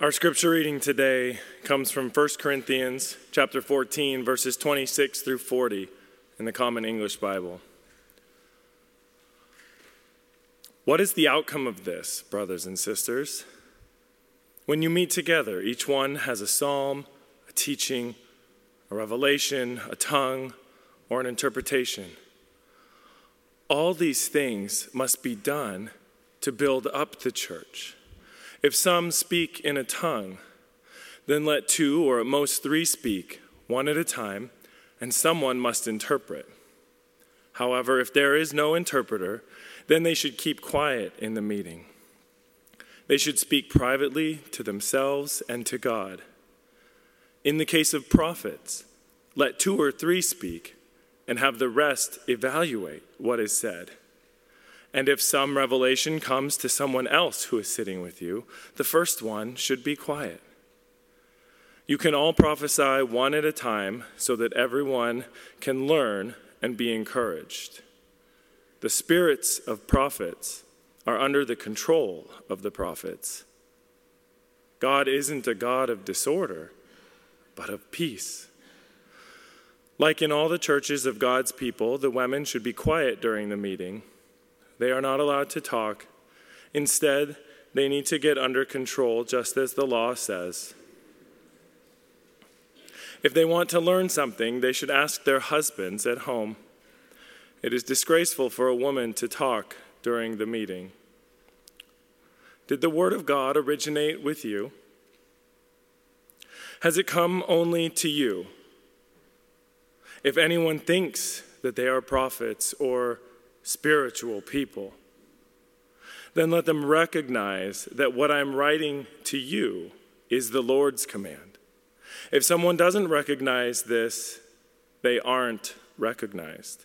Our scripture reading today comes from 1 Corinthians chapter 14 verses 26 through 40 in the Common English Bible. What is the outcome of this, brothers and sisters? When you meet together, each one has a psalm, a teaching, a revelation, a tongue, or an interpretation. All these things must be done to build up the church. If some speak in a tongue, then let two or at most three speak, one at a time, and someone must interpret. However, if there is no interpreter, then they should keep quiet in the meeting. They should speak privately to themselves and to God. In the case of prophets, let two or three speak, and have the rest evaluate what is said. And if some revelation comes to someone else who is sitting with you, the first one should be quiet. You can all prophesy one at a time so that everyone can learn and be encouraged. The spirits of prophets are under the control of the prophets. God isn't a God of disorder, but of peace. Like in all the churches of God's people, the women should be quiet during the meeting they are not allowed to talk. Instead, they need to get under control, just as the law says. If they want to learn something, they should ask their husbands at home. It is disgraceful for a woman to talk during the meeting. Did the Word of God originate with you? Has it come only to you? If anyone thinks that they are prophets or spiritual people, then let them recognize that what I'm writing to you is the Lord's command. If someone doesn't recognize this, they aren't recognized.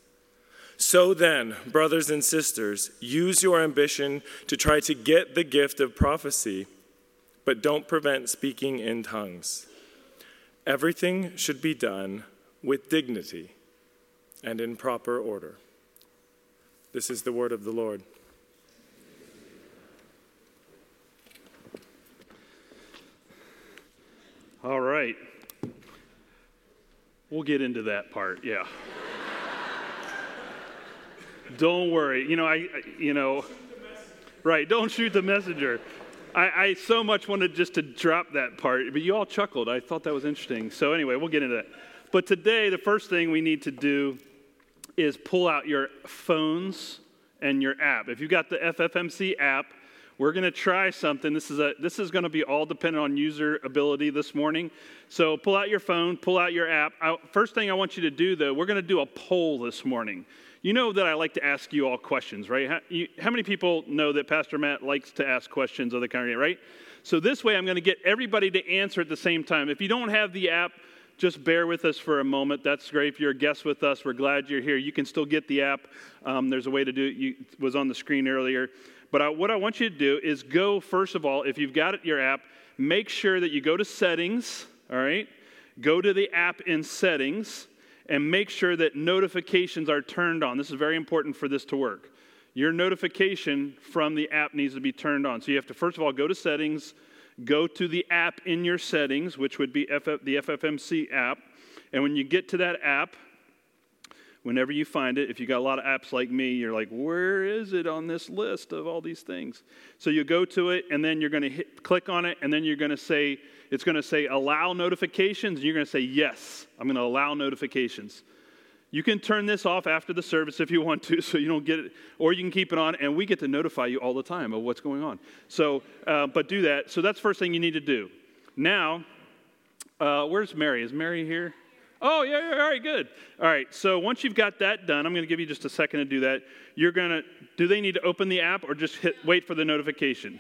So then, brothers and sisters, use your ambition to try to get the gift of prophecy, but don't prevent speaking in tongues. Everything should be done with dignity and in proper order. This is the word of the Lord. All right. We'll get into that part, yeah. don't worry. You know, I, you know, right, don't shoot the messenger. I, I, so much wanted just to drop that part, but you all chuckled. I thought that was interesting. So, anyway, we'll get into that. But today, the first thing we need to do is pull out your phones and your app. If you've got the FFMC app, we're going to try something. This is, a, this is going to be all dependent on user ability this morning. So pull out your phone, pull out your app. I, first thing I want you to do, though, we're going to do a poll this morning. You know that I like to ask you all questions, right? How, you, how many people know that Pastor Matt likes to ask questions of the congregation, right? So this way, I'm going to get everybody to answer at the same time. If you don't have the app, just bear with us for a moment. That's great. If you're a guest with us, we're glad you're here. You can still get the app. Um, there's a way to do it. You, it was on the screen earlier. But I, what I want you to do is go, first of all, if you've got your app, make sure that you go to settings, all right? Go to the app in settings and make sure that notifications are turned on. This is very important for this to work. Your notification from the app needs to be turned on. So you have to, first of all, go to settings go to the app in your settings, which would be FF, the FFMC app. And when you get to that app, whenever you find it, if you got a lot of apps like me, you're like, where is it on this list of all these things? So you go to it, and then you're going to click on it, and then you're going to say, it's going to say allow notifications, and you're going to say, yes, I'm going to allow notifications. You can turn this off after the service if you want to, so you don't get it, or you can keep it on, and we get to notify you all the time of what's going on. So, uh, but do that. So that's the first thing you need to do. Now, uh, where's Mary? Is Mary here? Oh, yeah, yeah, all right, good. All right, so once you've got that done, I'm going to give you just a second to do that. You're going to, do they need to open the app or just hit, wait for the notification?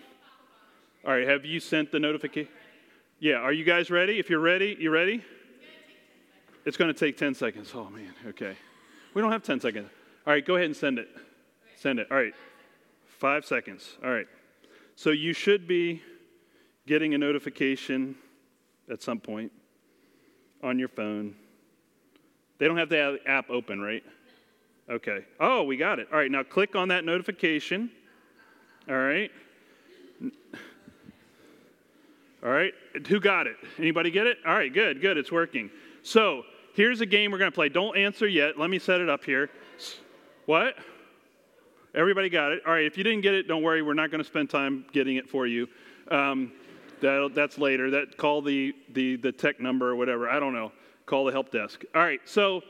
All right, have you sent the notification? Yeah, are you guys ready? If you're ready, you ready? It's going to take 10 seconds. Oh, man. Okay. We don't have 10 seconds. All right, go ahead and send it. Send it. All right. Five seconds. All right. So you should be getting a notification at some point on your phone. They don't have the app open, right? Okay. Oh, we got it. All right, now click on that notification. All right. All right. Who got it? Anybody get it? All right, good, good. It's working. So here's a game we're going to play. Don't answer yet. Let me set it up here. What? Everybody got it. All right. If you didn't get it, don't worry. We're not going to spend time getting it for you. Um, that, that's later. That call the, the the tech number or whatever. I don't know. Call the help desk. All right. So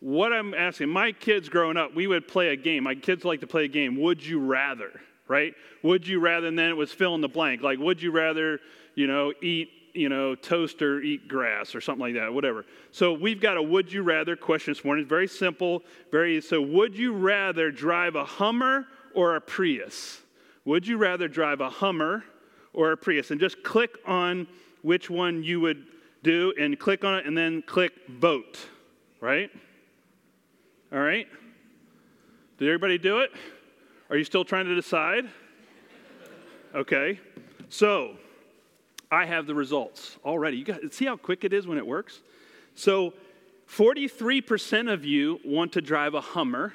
what I'm asking, my kids growing up, we would play a game. My kids like to play a game. Would you rather? Right? Would you rather? And then it was fill in the blank. Like, would you rather? You know, eat you know, toast or eat grass or something like that, whatever. So we've got a would you rather question this morning. It's very simple, very so would you rather drive a Hummer or a Prius? Would you rather drive a Hummer or a Prius? And just click on which one you would do and click on it and then click vote, right? All right? Did everybody do it? Are you still trying to decide? Okay. So, I have the results already. You got see how quick it is when it works? So 43% of you want to drive a Hummer,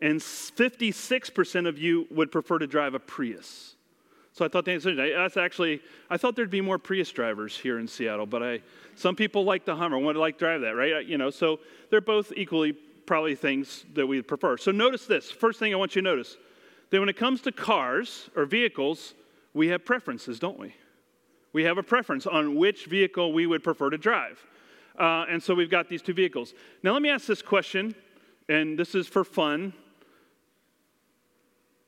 and 56% of you would prefer to drive a Prius. So I thought that's actually I thought there'd be more Prius drivers here in Seattle, but I some people like the Hummer, want to like drive that, right? You know, so they're both equally probably things that we prefer. So notice this. First thing I want you to notice that when it comes to cars or vehicles, we have preferences, don't we? We have a preference on which vehicle we would prefer to drive. Uh, and so we've got these two vehicles. Now, let me ask this question, and this is for fun.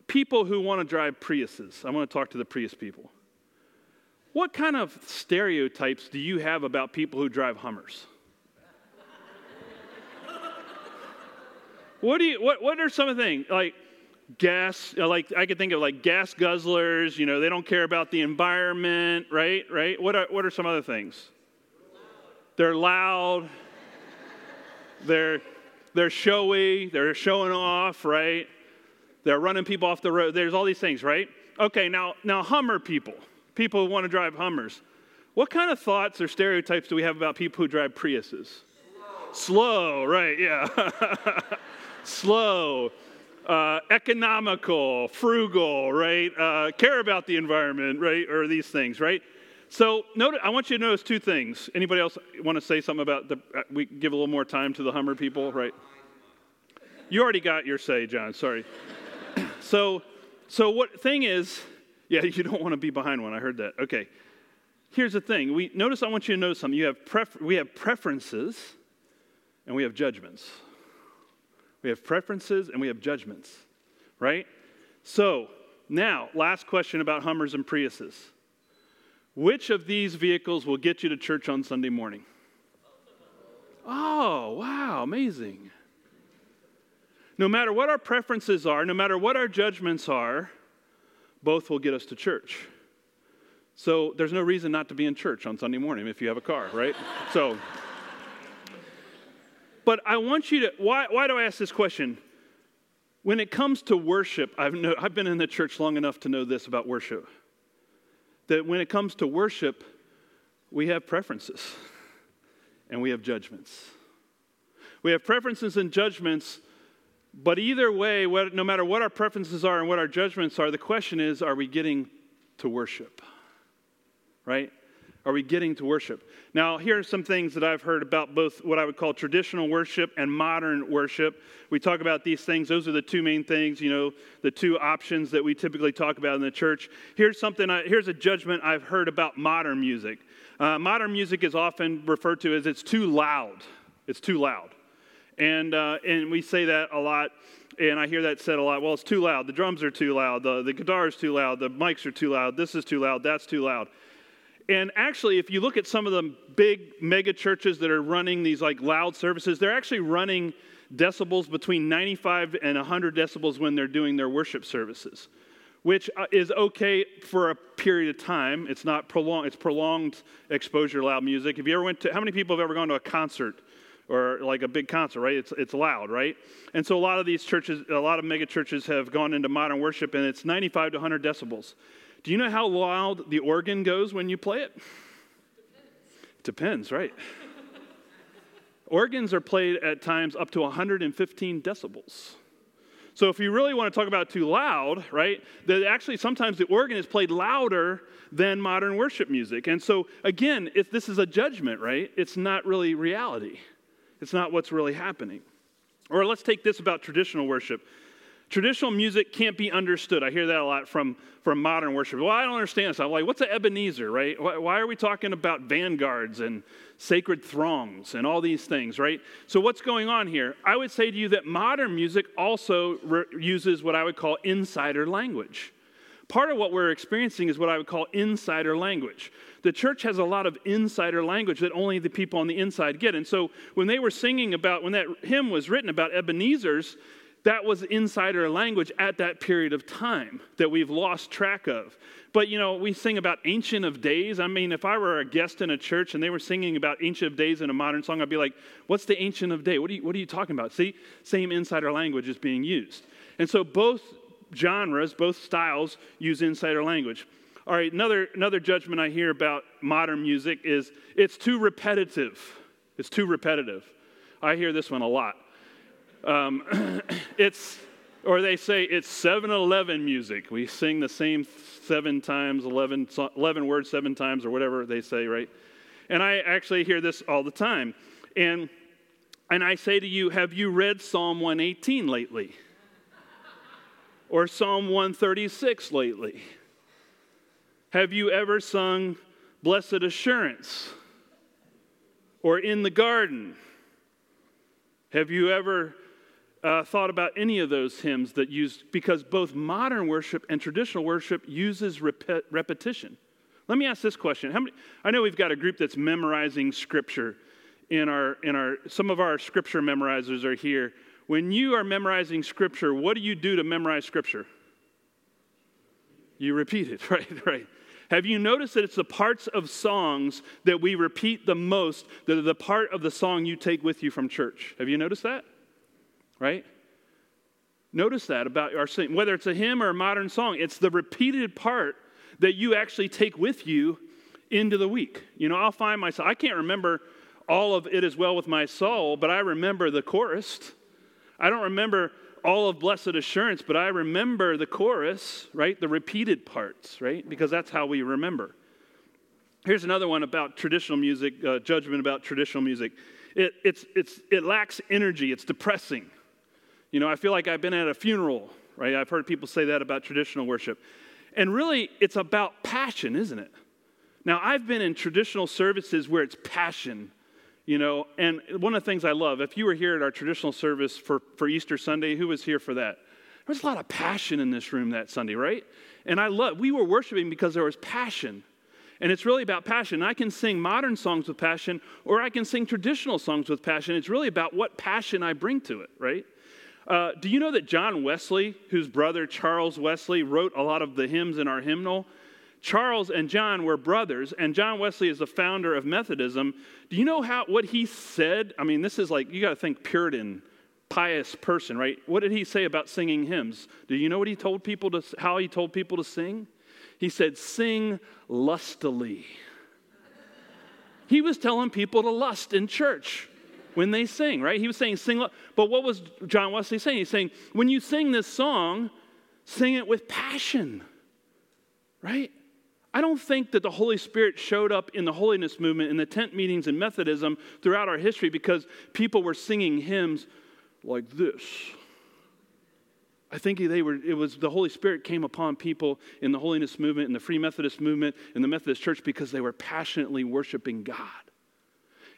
People who want to drive Priuses, I want to talk to the Prius people. What kind of stereotypes do you have about people who drive Hummers? what do you what, what are some of the things like gas uh, like i could think of like gas guzzlers you know they don't care about the environment right right? What are, what are some other things? They're loud. They're they're showy. They're showing off right? They're running people off the road. There's all these things right? Okay now now hummer people people who want to drive hummers. What kind of thoughts or stereotypes do we have about people who drive priuses? Slow, slow right yeah. Slow uh, economical, frugal, right? Uh, care about the environment, right? Or these things, right? So notice, I want you to notice two things. Anybody else want to say something about the? Uh, we give a little more time to the Hummer people, right? You already got your say, John. Sorry. so, so what thing is? Yeah, you don't want to be behind one. I heard that. Okay. Here's the thing. We notice. I want you to notice something. You have pref- we have preferences, and we have judgments. We have preferences and we have judgments, right? So, now, last question about Hummers and Priuses. Which of these vehicles will get you to church on Sunday morning? Oh, wow, amazing. No matter what our preferences are, no matter what our judgments are, both will get us to church. So there's no reason not to be in church on Sunday morning if you have a car, right? so but I want you to, why, why do I ask this question? When it comes to worship, I've, know, I've been in the church long enough to know this about worship. That when it comes to worship, we have preferences and we have judgments. We have preferences and judgments, but either way, no matter what our preferences are and what our judgments are, the question is are we getting to worship? Right? Are we getting to worship? Now, here are some things that I've heard about both what I would call traditional worship and modern worship. We talk about these things, those are the two main things, you know, the two options that we typically talk about in the church. Here's something, I, here's a judgment I've heard about modern music. Uh, modern music is often referred to as it's too loud. It's too loud. And, uh, and we say that a lot and I hear that said a lot. Well, it's too loud. The drums are too loud. The, the guitar is too loud. The mics are too loud. This is too loud. That's too loud. And actually, if you look at some of the big mega churches that are running these like loud services, they're actually running decibels between 95 and 100 decibels when they're doing their worship services, which uh, is okay for a period of time. It's not prolonged, it's prolonged exposure to loud music. If you ever went to, how many people have ever gone to a concert or like a big concert, right? It's, it's loud, right? And so a lot of these churches, a lot of mega churches have gone into modern worship and it's 95 to 100 decibels. Do you know how loud the organ goes when you play it? Depends, Depends right? Organs are played at times up to 115 decibels. So if you really want to talk about too loud, right, that actually sometimes the organ is played louder than modern worship music. And so again, if this is a judgment, right? It's not really reality. It's not what's really happening. Or let's take this about traditional worship. Traditional music can't be understood. I hear that a lot from, from modern worship. Well, I don't understand this. I'm like, what's an Ebenezer, right? Why, why are we talking about vanguards and sacred throngs and all these things, right? So, what's going on here? I would say to you that modern music also re- uses what I would call insider language. Part of what we're experiencing is what I would call insider language. The church has a lot of insider language that only the people on the inside get. And so when they were singing about, when that hymn was written about Ebenezer's, that was insider language at that period of time that we've lost track of. But you know, we sing about Ancient of Days. I mean, if I were a guest in a church and they were singing about Ancient of Days in a modern song, I'd be like, what's the Ancient of Day? What are you, what are you talking about? See, same insider language is being used. And so both genres, both styles use insider language. All right, another, another judgment I hear about modern music is it's too repetitive. It's too repetitive. I hear this one a lot. Um, it's, or they say it's 7 Eleven music. We sing the same seven times, 11, 11 words seven times, or whatever they say, right? And I actually hear this all the time. And, and I say to you, have you read Psalm 118 lately? or Psalm 136 lately? Have you ever sung Blessed Assurance? Or In the Garden? Have you ever uh, thought about any of those hymns that use, because both modern worship and traditional worship uses rep- repetition. Let me ask this question. How many, I know we've got a group that's memorizing scripture in our, in our, some of our scripture memorizers are here. When you are memorizing scripture, what do you do to memorize scripture? You repeat it, right? Right. Have you noticed that it's the parts of songs that we repeat the most that are the part of the song you take with you from church? Have you noticed that? Right? Notice that about our singing. Whether it's a hymn or a modern song, it's the repeated part that you actually take with you into the week. You know, I'll find myself, I can't remember all of It Is Well With My Soul, but I remember the chorus. I don't remember all of Blessed Assurance, but I remember the chorus, right? The repeated parts, right? Because that's how we remember. Here's another one about traditional music, uh, judgment about traditional music. It, it's, it's, it lacks energy, it's depressing. You know, I feel like I've been at a funeral, right? I've heard people say that about traditional worship. And really, it's about passion, isn't it? Now, I've been in traditional services where it's passion, you know, and one of the things I love, if you were here at our traditional service for, for Easter Sunday, who was here for that? There was a lot of passion in this room that Sunday, right? And I love, we were worshiping because there was passion. And it's really about passion. I can sing modern songs with passion, or I can sing traditional songs with passion. It's really about what passion I bring to it, right? Uh, do you know that John Wesley, whose brother Charles Wesley wrote a lot of the hymns in our hymnal? Charles and John were brothers, and John Wesley is the founder of Methodism. Do you know how what he said? I mean, this is like you got to think Puritan, pious person, right? What did he say about singing hymns? Do you know what he told people to how he told people to sing? He said, "Sing lustily." he was telling people to lust in church when they sing, right? He was saying, sing. But what was John Wesley saying? He's saying, when you sing this song, sing it with passion, right? I don't think that the Holy Spirit showed up in the holiness movement, in the tent meetings and Methodism throughout our history because people were singing hymns like this. I think they were, it was the Holy Spirit came upon people in the holiness movement, in the Free Methodist movement, in the Methodist Church because they were passionately worshiping God.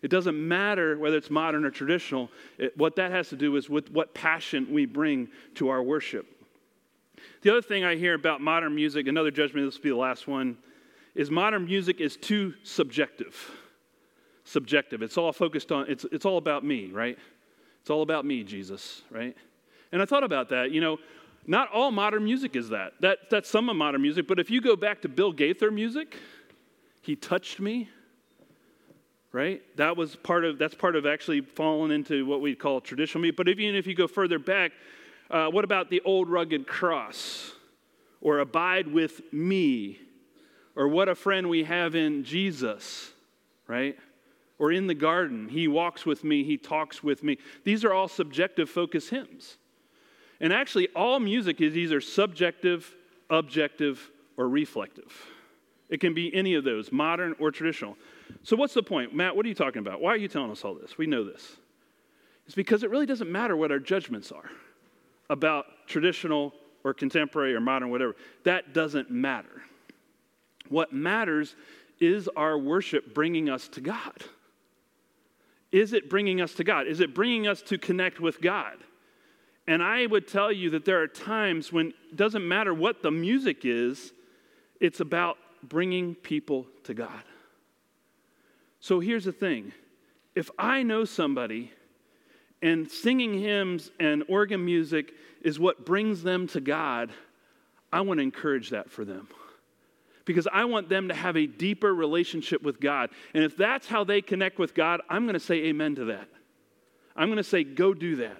It doesn't matter whether it's modern or traditional. It, what that has to do is with what passion we bring to our worship. The other thing I hear about modern music, another judgment, this will be the last one, is modern music is too subjective. Subjective. It's all focused on, it's, it's all about me, right? It's all about me, Jesus, right? And I thought about that. You know, not all modern music is that. that that's some of modern music, but if you go back to Bill Gaither music, he touched me, right? That was part of, that's part of actually falling into what we call traditional music. But even if you go further back, uh, what about the old rugged cross? Or abide with me? Or what a friend we have in Jesus, right? Or in the garden, he walks with me, he talks with me. These are all subjective focus hymns. And actually, all music is either subjective, objective, or reflective. It can be any of those, modern or traditional. So, what's the point? Matt, what are you talking about? Why are you telling us all this? We know this. It's because it really doesn't matter what our judgments are about traditional or contemporary or modern, whatever. That doesn't matter. What matters is our worship bringing us to God? Is it bringing us to God? Is it bringing us to connect with God? And I would tell you that there are times when it doesn't matter what the music is, it's about bringing people to God. So here's the thing if I know somebody and singing hymns and organ music is what brings them to God, I want to encourage that for them. Because I want them to have a deeper relationship with God. And if that's how they connect with God, I'm going to say amen to that. I'm going to say, go do that.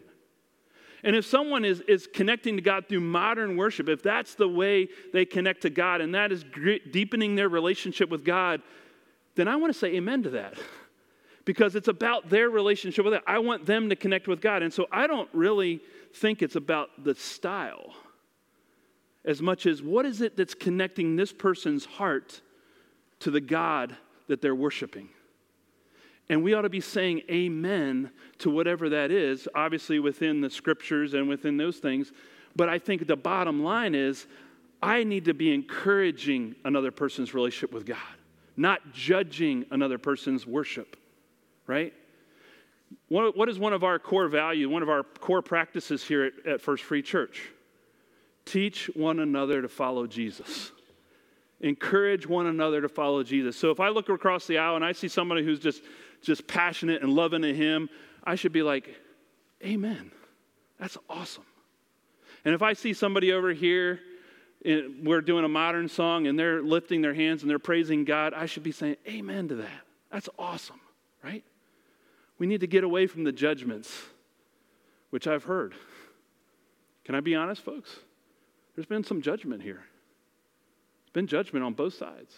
And if someone is, is connecting to God through modern worship, if that's the way they connect to God and that is deepening their relationship with God, then I want to say amen to that because it's about their relationship with God. I want them to connect with God. And so I don't really think it's about the style as much as what is it that's connecting this person's heart to the God that they're worshiping. And we ought to be saying amen to whatever that is, obviously within the scriptures and within those things. But I think the bottom line is I need to be encouraging another person's relationship with God, not judging another person's worship, right? What is one of our core values, one of our core practices here at, at First Free Church? Teach one another to follow Jesus. Encourage one another to follow Jesus. So if I look across the aisle and I see somebody who's just just passionate and loving to Him, I should be like, Amen. That's awesome. And if I see somebody over here, we're doing a modern song and they're lifting their hands and they're praising God, I should be saying, Amen to that. That's awesome, right? We need to get away from the judgments, which I've heard. Can I be honest, folks? There's been some judgment here. There's been judgment on both sides.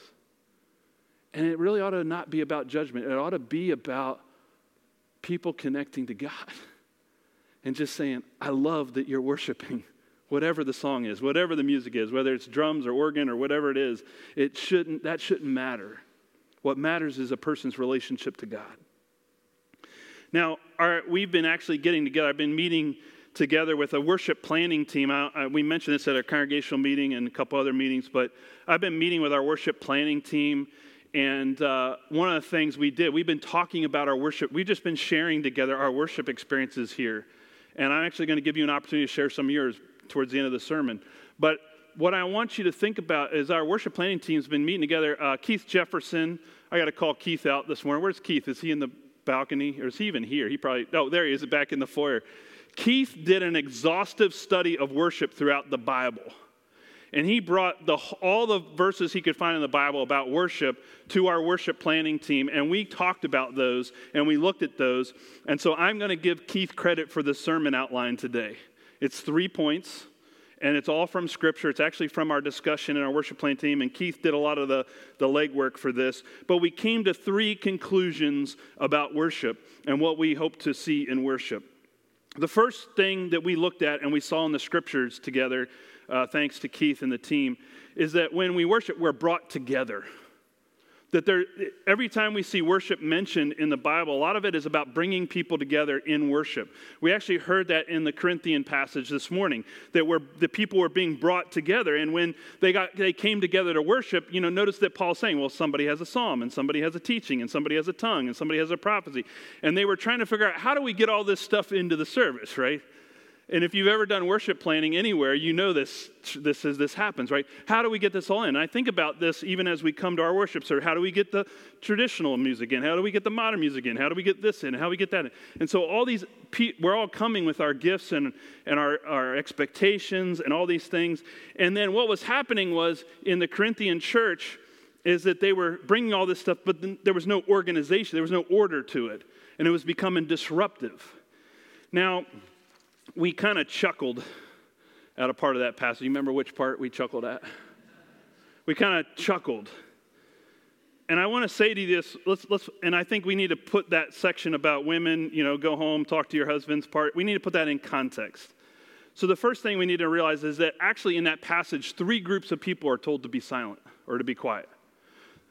And it really ought to not be about judgment, it ought to be about people connecting to God and just saying, I love that you're worshiping. Whatever the song is, whatever the music is, whether it's drums or organ or whatever it is, it shouldn't, that shouldn't matter. What matters is a person's relationship to God. Now, our, we've been actually getting together. I've been meeting together with a worship planning team. I, I, we mentioned this at our congregational meeting and a couple other meetings, but I've been meeting with our worship planning team and uh, one of the things we did, we've been talking about our worship. We've just been sharing together our worship experiences here. And I'm actually going to give you an opportunity to share some of yours towards the end of the sermon. But what I want you to think about is our worship planning team's been meeting together. Uh, Keith Jefferson, I got to call Keith out this morning. Where's Keith? Is he in the balcony? Or is he even here? He probably, oh, there he is, back in the foyer. Keith did an exhaustive study of worship throughout the Bible and he brought the, all the verses he could find in the Bible about worship to our worship planning team, and we talked about those and we looked at those. And so I'm going to give Keith credit for the sermon outline today. It's three points, and it's all from Scripture. It's actually from our discussion in our worship plan team, and Keith did a lot of the, the legwork for this. But we came to three conclusions about worship and what we hope to see in worship. The first thing that we looked at and we saw in the scriptures together uh, thanks to Keith and the team, is that when we worship, we're brought together. That there, every time we see worship mentioned in the Bible, a lot of it is about bringing people together in worship. We actually heard that in the Corinthian passage this morning, that were, the people were being brought together. And when they, got, they came together to worship, you know, notice that Paul's saying, well, somebody has a psalm, and somebody has a teaching, and somebody has a tongue, and somebody has a prophecy. And they were trying to figure out, how do we get all this stuff into the service, right? And if you've ever done worship planning anywhere, you know this, this is this happens, right? How do we get this all in? And I think about this even as we come to our worship service. How do we get the traditional music in? How do we get the modern music in? How do we get this in? How do we get that in? And so all these, we're all coming with our gifts and, and our, our expectations and all these things. And then what was happening was in the Corinthian church is that they were bringing all this stuff, but there was no organization. There was no order to it. And it was becoming disruptive. Now, we kind of chuckled at a part of that passage. You remember which part we chuckled at? We kind of chuckled. And I want to say to you this, let's, let's, and I think we need to put that section about women, you know, go home, talk to your husbands part, we need to put that in context. So, the first thing we need to realize is that actually in that passage, three groups of people are told to be silent or to be quiet.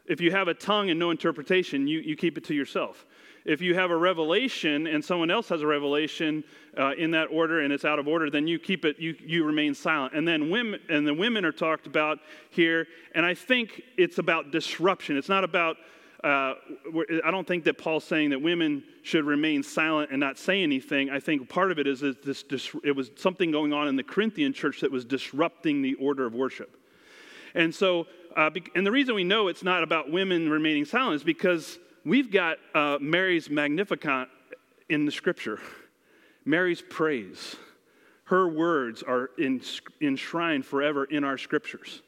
If you have a tongue and no interpretation, you, you keep it to yourself. If you have a revelation and someone else has a revelation uh, in that order and it's out of order, then you keep it, you, you remain silent. And then women, and the women are talked about here, and I think it's about disruption. It's not about uh, I don't think that Paul's saying that women should remain silent and not say anything. I think part of it is that this, it was something going on in the Corinthian church that was disrupting the order of worship. And so, uh, and the reason we know it's not about women remaining silent is because we've got uh, Mary's Magnificat in the scripture, Mary's praise. Her words are enshrined forever in our scriptures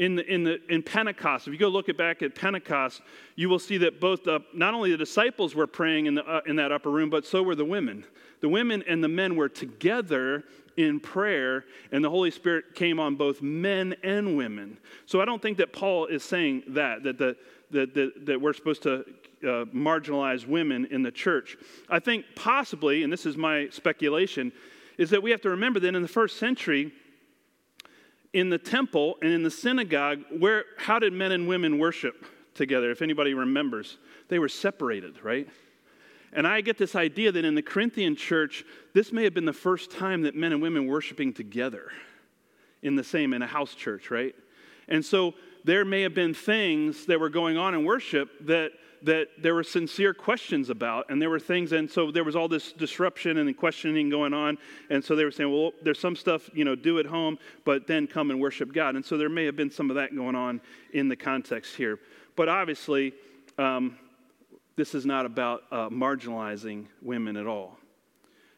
in, the, in, the, in Pentecost, if you go look at back at Pentecost, you will see that both the, not only the disciples were praying in, the, uh, in that upper room, but so were the women. The women and the men were together in prayer, and the Holy Spirit came on both men and women. So I don't think that Paul is saying that, that, the, that, that, that we're supposed to uh, marginalize women in the church. I think possibly, and this is my speculation, is that we have to remember that in the first century, in the temple and in the synagogue, where, how did men and women worship together? If anybody remembers, they were separated, right? And I get this idea that in the Corinthian church, this may have been the first time that men and women worshiping together in the same, in a house church, right? And so there may have been things that were going on in worship that that there were sincere questions about, and there were things, and so there was all this disruption and questioning going on, and so they were saying, well, there's some stuff, you know, do at home, but then come and worship God. And so there may have been some of that going on in the context here. But obviously, um, this is not about uh, marginalizing women at all.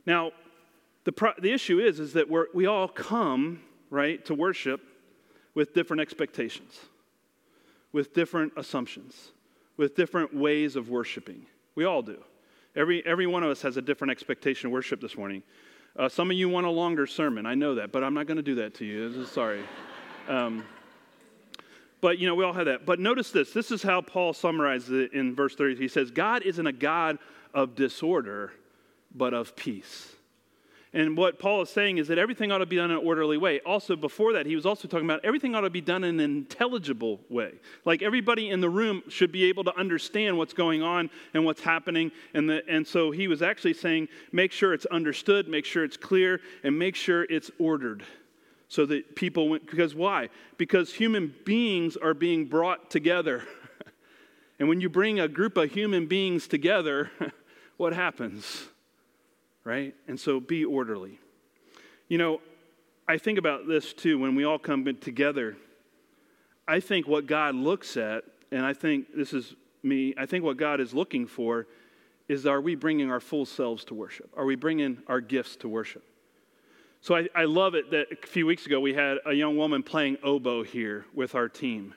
Now, the, pro- the issue is, is that we we all come, right, to worship with different expectations, with different assumptions with different ways of worshiping. We all do. Every, every one of us has a different expectation of worship this morning. Uh, some of you want a longer sermon. I know that, but I'm not going to do that to you. Sorry. Um, but, you know, we all have that. But notice this. This is how Paul summarizes it in verse 30. He says, God isn't a God of disorder, but of peace. And what Paul is saying is that everything ought to be done in an orderly way. Also, before that, he was also talking about everything ought to be done in an intelligible way. Like everybody in the room should be able to understand what's going on and what's happening. And, the, and so he was actually saying, make sure it's understood, make sure it's clear, and make sure it's ordered. So that people, went, because why? Because human beings are being brought together. and when you bring a group of human beings together, what happens? Right? And so be orderly. You know, I think about this too when we all come together. I think what God looks at, and I think this is me, I think what God is looking for is are we bringing our full selves to worship? Are we bringing our gifts to worship? So I, I love it that a few weeks ago we had a young woman playing oboe here with our team.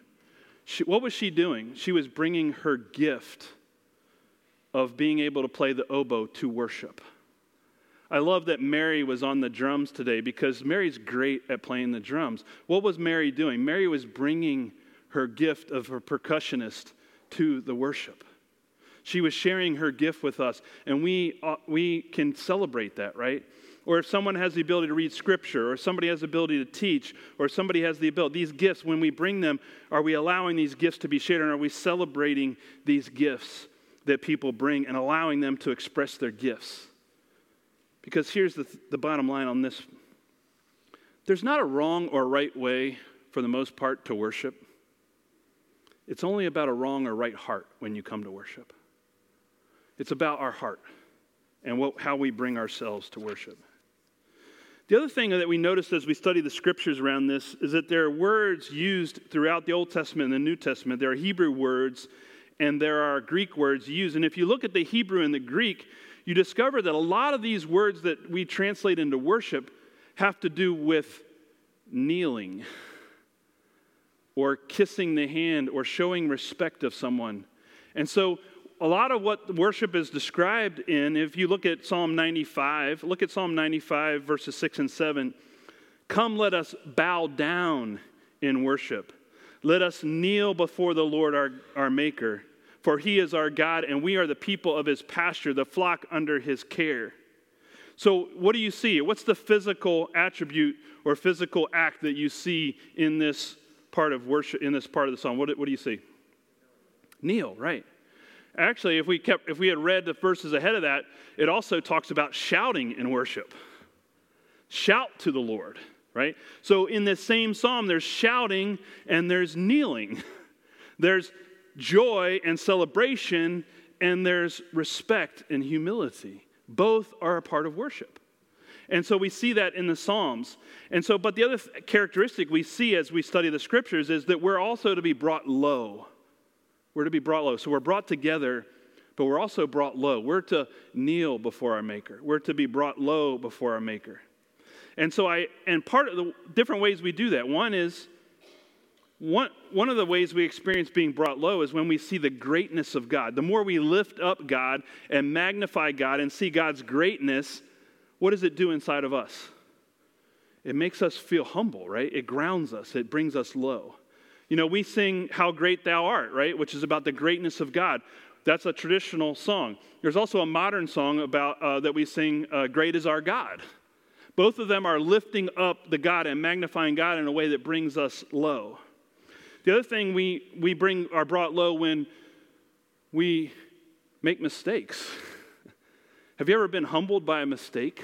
She, what was she doing? She was bringing her gift of being able to play the oboe to worship. I love that Mary was on the drums today because Mary's great at playing the drums. What was Mary doing? Mary was bringing her gift of her percussionist to the worship. She was sharing her gift with us, and we, uh, we can celebrate that, right? Or if someone has the ability to read scripture, or somebody has the ability to teach, or somebody has the ability, these gifts, when we bring them, are we allowing these gifts to be shared, and are we celebrating these gifts that people bring and allowing them to express their gifts? Because here's the, the bottom line on this there's not a wrong or right way, for the most part, to worship. It's only about a wrong or right heart when you come to worship. It's about our heart and what, how we bring ourselves to worship. The other thing that we noticed as we study the scriptures around this is that there are words used throughout the Old Testament and the New Testament. There are Hebrew words and there are Greek words used. And if you look at the Hebrew and the Greek, you discover that a lot of these words that we translate into worship have to do with kneeling or kissing the hand or showing respect of someone. And so a lot of what worship is described in, if you look at Psalm 95, look at Psalm 95, verses 6 and 7. Come, let us bow down in worship. Let us kneel before the Lord our, our Maker. For he is our God, and we are the people of his pasture, the flock under his care. So, what do you see? What's the physical attribute or physical act that you see in this part of worship, in this part of the song? What, what do you see? Kneel, right. Actually, if we, kept, if we had read the verses ahead of that, it also talks about shouting in worship. Shout to the Lord, right? So in this same psalm, there's shouting and there's kneeling. There's joy and celebration, and there's respect and humility. Both are a part of worship. And so we see that in the Psalms. And so, but the other characteristic we see as we study the scriptures is that we're also to be brought low. We're to be brought low. So we're brought together, but we're also brought low. We're to kneel before our Maker. We're to be brought low before our Maker. And so I, and part of the different ways we do that, one is, one, one of the ways we experience being brought low is when we see the greatness of God. The more we lift up God and magnify God and see God's greatness, what does it do inside of us? It makes us feel humble, right? It grounds us, it brings us low. You know, we sing How Great Thou Art, right? Which is about the greatness of God. That's a traditional song. There's also a modern song about uh, that we sing, uh, Great is Our God. Both of them are lifting up the God and magnifying God in a way that brings us low. The other thing we, we bring are brought low when we make mistakes. Have you ever been humbled by a mistake?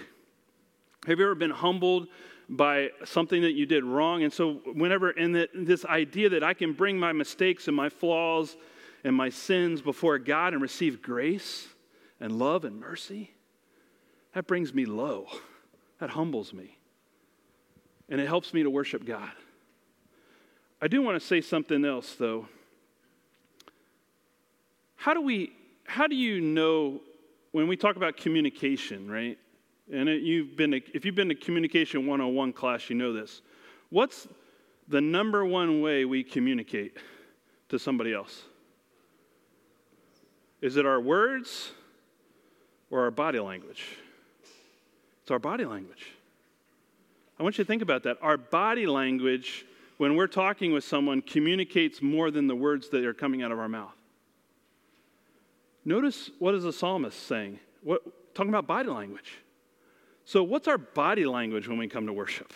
Have you ever been humbled by something that you did wrong. And so, whenever, in the, this idea that I can bring my mistakes and my flaws and my sins before God and receive grace and love and mercy, that brings me low. That humbles me. And it helps me to worship God. I do want to say something else, though. How do we, how do you know when we talk about communication, right? And it, you've been, if you've been to Communication 101 class, you know this. What's the number one way we communicate to somebody else? Is it our words or our body language? It's our body language. I want you to think about that. Our body language, when we're talking with someone, communicates more than the words that are coming out of our mouth. Notice what is the psalmist saying? What, talking about body language. So, what's our body language when we come to worship?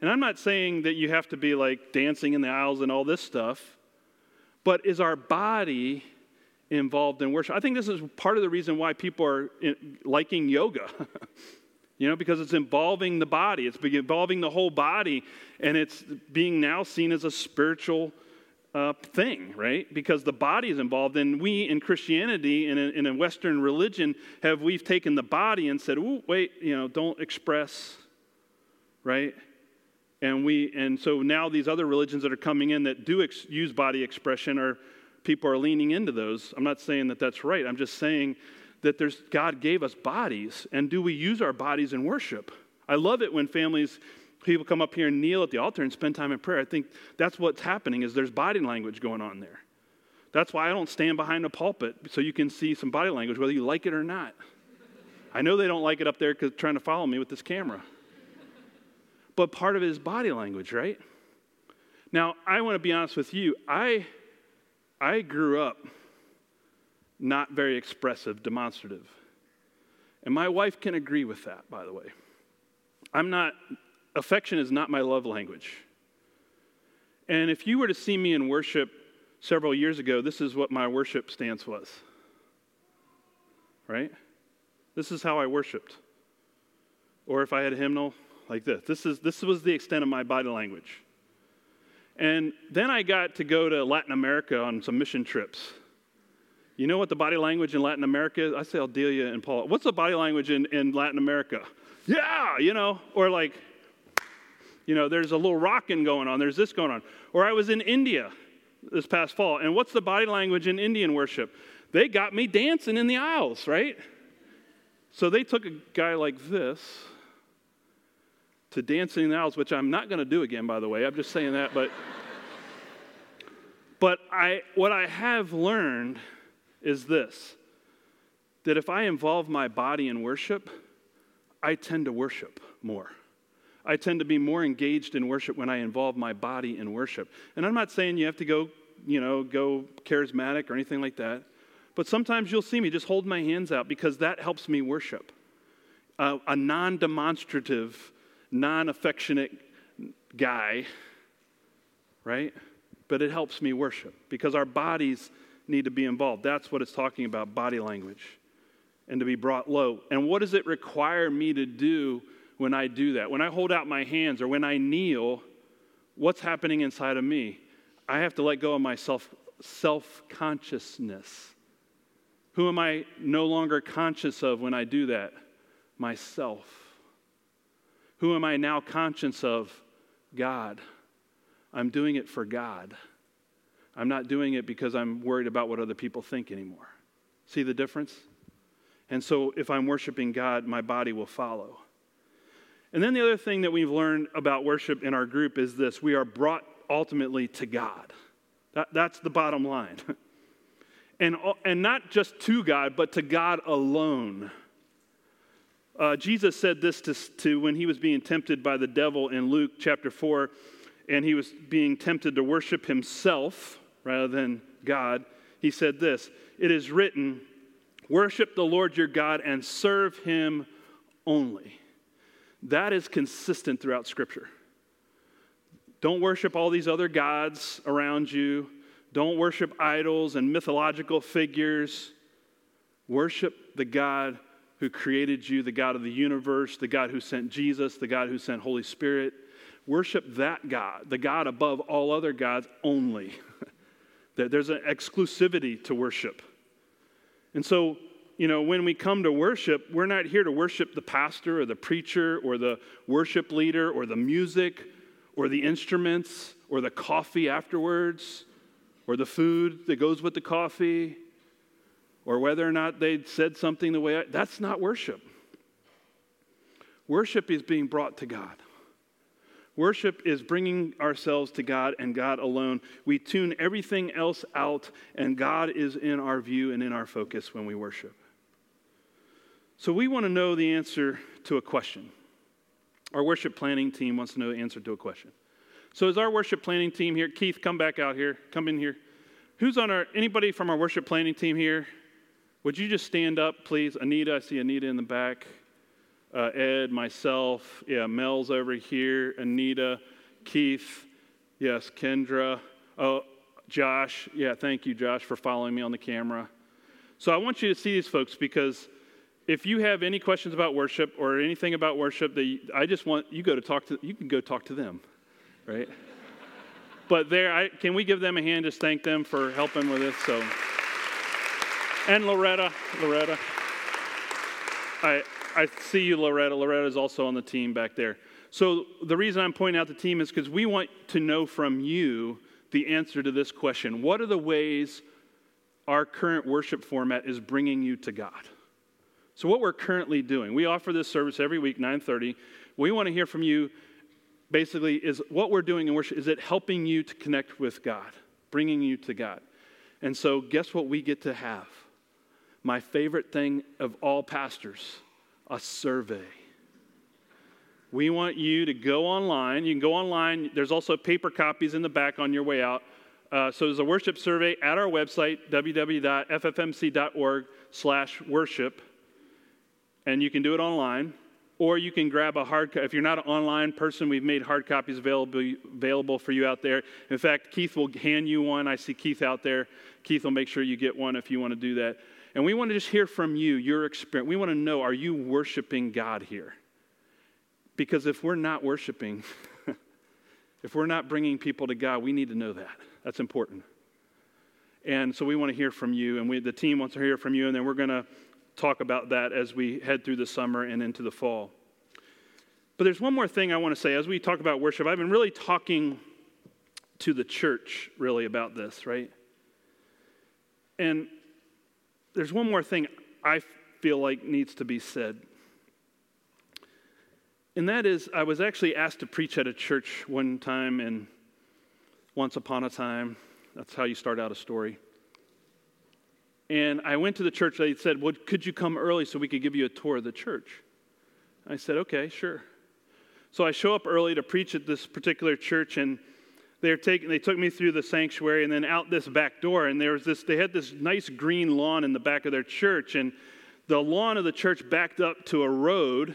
And I'm not saying that you have to be like dancing in the aisles and all this stuff, but is our body involved in worship? I think this is part of the reason why people are liking yoga. you know, because it's involving the body, it's involving the whole body, and it's being now seen as a spiritual uh, thing, right? Because the body is involved. And we in Christianity, in a, in a Western religion, have we've taken the body and said, "Oh, wait, you know, don't express," right? And we and so now these other religions that are coming in that do ex- use body expression are people are leaning into those. I'm not saying that that's right. I'm just saying that there's God gave us bodies, and do we use our bodies in worship? I love it when families people come up here and kneel at the altar and spend time in prayer. I think that's what's happening is there's body language going on there. That's why I don't stand behind a pulpit so you can see some body language, whether you like it or not. I know they don't like it up there because trying to follow me with this camera. But part of it is body language, right? Now, I want to be honest with you. I, I grew up not very expressive, demonstrative. And my wife can agree with that, by the way. I'm not affection is not my love language. And if you were to see me in worship several years ago, this is what my worship stance was. Right? This is how I worshiped. Or if I had a hymnal, like this. This, is, this was the extent of my body language. And then I got to go to Latin America on some mission trips. You know what the body language in Latin America is? I say Aldelia and Paul. What's the body language in, in Latin America? Yeah, you know, or like, you know, there's a little rocking going on, there's this going on. Or I was in India this past fall, and what's the body language in Indian worship? They got me dancing in the aisles, right? So they took a guy like this to dancing in the aisles, which I'm not going to do again, by the way. I'm just saying that, but. but I, what I have learned is this that if I involve my body in worship, I tend to worship more. I tend to be more engaged in worship when I involve my body in worship. And I'm not saying you have to go, you know, go charismatic or anything like that. But sometimes you'll see me just hold my hands out because that helps me worship. Uh, a, a non demonstrative, non affectionate guy, right? But it helps me worship because our bodies need to be involved. That's what it's talking about body language and to be brought low. And what does it require me to do when I do that? When I hold out my hands or when I kneel, what's happening inside of me? I have to let go of my self consciousness. Who am I no longer conscious of when I do that? Myself. Who am I now conscious of? God. I'm doing it for God. I'm not doing it because I'm worried about what other people think anymore. See the difference? And so if I'm worshiping God, my body will follow. And then the other thing that we've learned about worship in our group is this we are brought ultimately to God. That, that's the bottom line. and, and not just to God, but to God alone. Uh, Jesus said this to, to when he was being tempted by the devil in Luke chapter 4, and he was being tempted to worship himself rather than God. He said this It is written, Worship the Lord your God and serve him only. That is consistent throughout Scripture. Don't worship all these other gods around you. Don't worship idols and mythological figures. Worship the God who created you, the God of the universe, the God who sent Jesus, the God who sent Holy Spirit. Worship that God, the God above all other gods only. There's an exclusivity to worship. And so, you know, when we come to worship, we're not here to worship the pastor or the preacher or the worship leader or the music or the instruments or the coffee afterwards or the food that goes with the coffee or whether or not they said something the way I, that's not worship. Worship is being brought to God. Worship is bringing ourselves to God and God alone. We tune everything else out, and God is in our view and in our focus when we worship. So, we want to know the answer to a question. Our worship planning team wants to know the answer to a question. So, is our worship planning team here? Keith, come back out here. Come in here. Who's on our, anybody from our worship planning team here? Would you just stand up, please? Anita, I see Anita in the back. Uh, Ed, myself, yeah, Mel's over here. Anita, Keith, yes, Kendra. Oh, Josh, yeah, thank you, Josh, for following me on the camera. So I want you to see these folks because if you have any questions about worship or anything about worship, that you, I just want you go to talk to you can go talk to them right? but there, I, can we give them a hand? Just thank them for helping with this. So, and Loretta, Loretta, I I see you, Loretta. Loretta is also on the team back there. So the reason I'm pointing out the team is because we want to know from you the answer to this question: What are the ways our current worship format is bringing you to God? So what we're currently doing, we offer this service every week, 9:30. We want to hear from you basically is what we're doing in worship is it helping you to connect with God, bringing you to God. And so, guess what we get to have? My favorite thing of all pastors a survey. We want you to go online. You can go online. There's also paper copies in the back on your way out. Uh, so there's a worship survey at our website, www.ffmc.org slash worship. And you can do it online or you can grab a hard if you're not an online person we've made hard copies available, available for you out there in fact keith will hand you one i see keith out there keith will make sure you get one if you want to do that and we want to just hear from you your experience we want to know are you worshiping god here because if we're not worshiping if we're not bringing people to god we need to know that that's important and so we want to hear from you and we, the team wants to hear from you and then we're going to talk about that as we head through the summer and into the fall. But there's one more thing I want to say as we talk about worship. I've been really talking to the church really about this, right? And there's one more thing I feel like needs to be said. And that is, I was actually asked to preach at a church one time, and once upon a time, that's how you start out a story. And I went to the church. They said, Well, could you come early so we could give you a tour of the church? I said, Okay, sure. So I show up early to preach at this particular church, and they're taking, they took me through the sanctuary and then out this back door. And there was this, they had this nice green lawn in the back of their church. And the lawn of the church backed up to a road,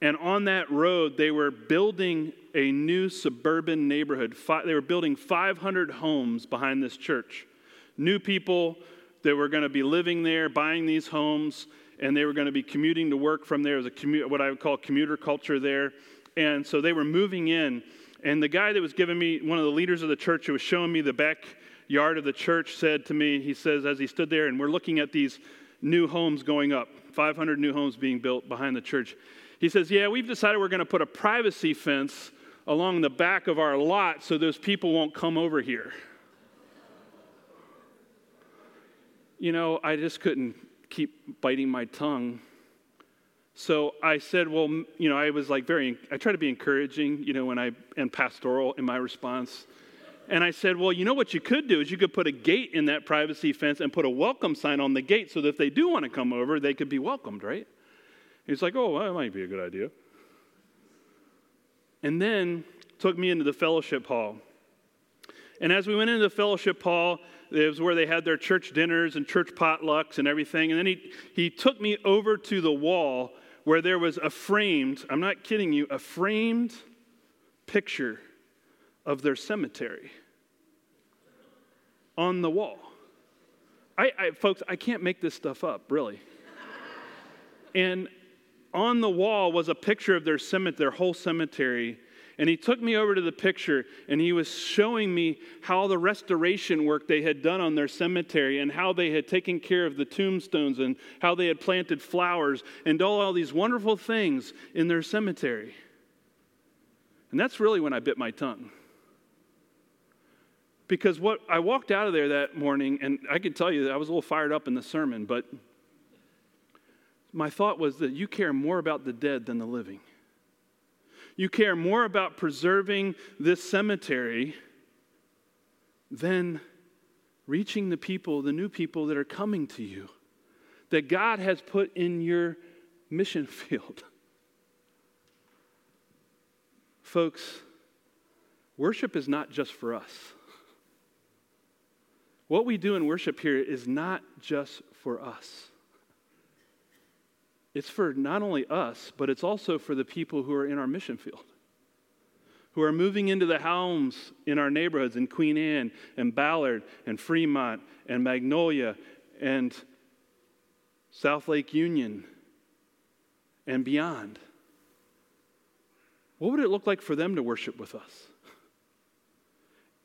and on that road, they were building a new suburban neighborhood. They were building 500 homes behind this church. New people that were going to be living there, buying these homes, and they were going to be commuting to work from there. It was a commu- what I would call commuter culture there. And so they were moving in. And the guy that was giving me, one of the leaders of the church who was showing me the backyard of the church, said to me, he says, as he stood there, and we're looking at these new homes going up, 500 new homes being built behind the church. He says, Yeah, we've decided we're going to put a privacy fence along the back of our lot so those people won't come over here. You know, I just couldn't keep biting my tongue. So I said, well, you know, I was like very, I try to be encouraging, you know, when I, and pastoral in my response. And I said, well, you know what you could do is you could put a gate in that privacy fence and put a welcome sign on the gate so that if they do want to come over, they could be welcomed, right? He's like, oh, that might be a good idea. And then took me into the fellowship hall. And as we went into the fellowship hall, it was where they had their church dinners and church potlucks and everything. And then he, he took me over to the wall where there was a framed, I'm not kidding you, a framed picture of their cemetery on the wall. I, I, folks, I can't make this stuff up, really. and on the wall was a picture of their cemetery, their whole cemetery. And he took me over to the picture and he was showing me how the restoration work they had done on their cemetery and how they had taken care of the tombstones and how they had planted flowers and all, all these wonderful things in their cemetery. And that's really when I bit my tongue. Because what I walked out of there that morning, and I can tell you that I was a little fired up in the sermon, but my thought was that you care more about the dead than the living. You care more about preserving this cemetery than reaching the people, the new people that are coming to you, that God has put in your mission field. Folks, worship is not just for us. What we do in worship here is not just for us. It's for not only us, but it's also for the people who are in our mission field, who are moving into the homes in our neighborhoods in Queen Anne and Ballard and Fremont and Magnolia and South Lake Union and beyond. What would it look like for them to worship with us?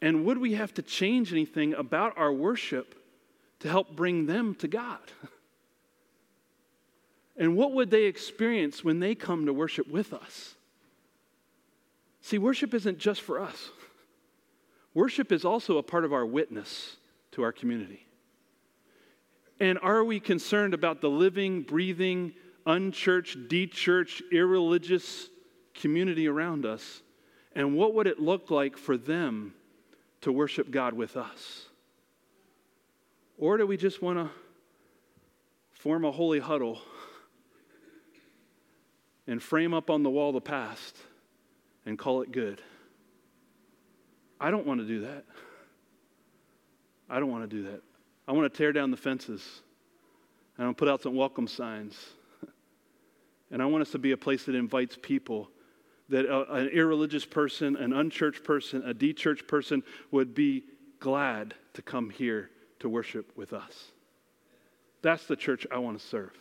And would we have to change anything about our worship to help bring them to God? And what would they experience when they come to worship with us? See, worship isn't just for us, worship is also a part of our witness to our community. And are we concerned about the living, breathing, unchurched, dechurched, irreligious community around us? And what would it look like for them to worship God with us? Or do we just want to form a holy huddle and frame up on the wall the past and call it good? I don't want to do that. I don't want to do that. I want to tear down the fences and I put out some welcome signs. And I want us to be a place that invites people that a, an irreligious person, an unchurched person, a dechurched person would be glad to come here to worship with us. That's the church I want to serve.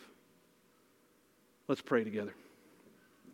Let's pray together.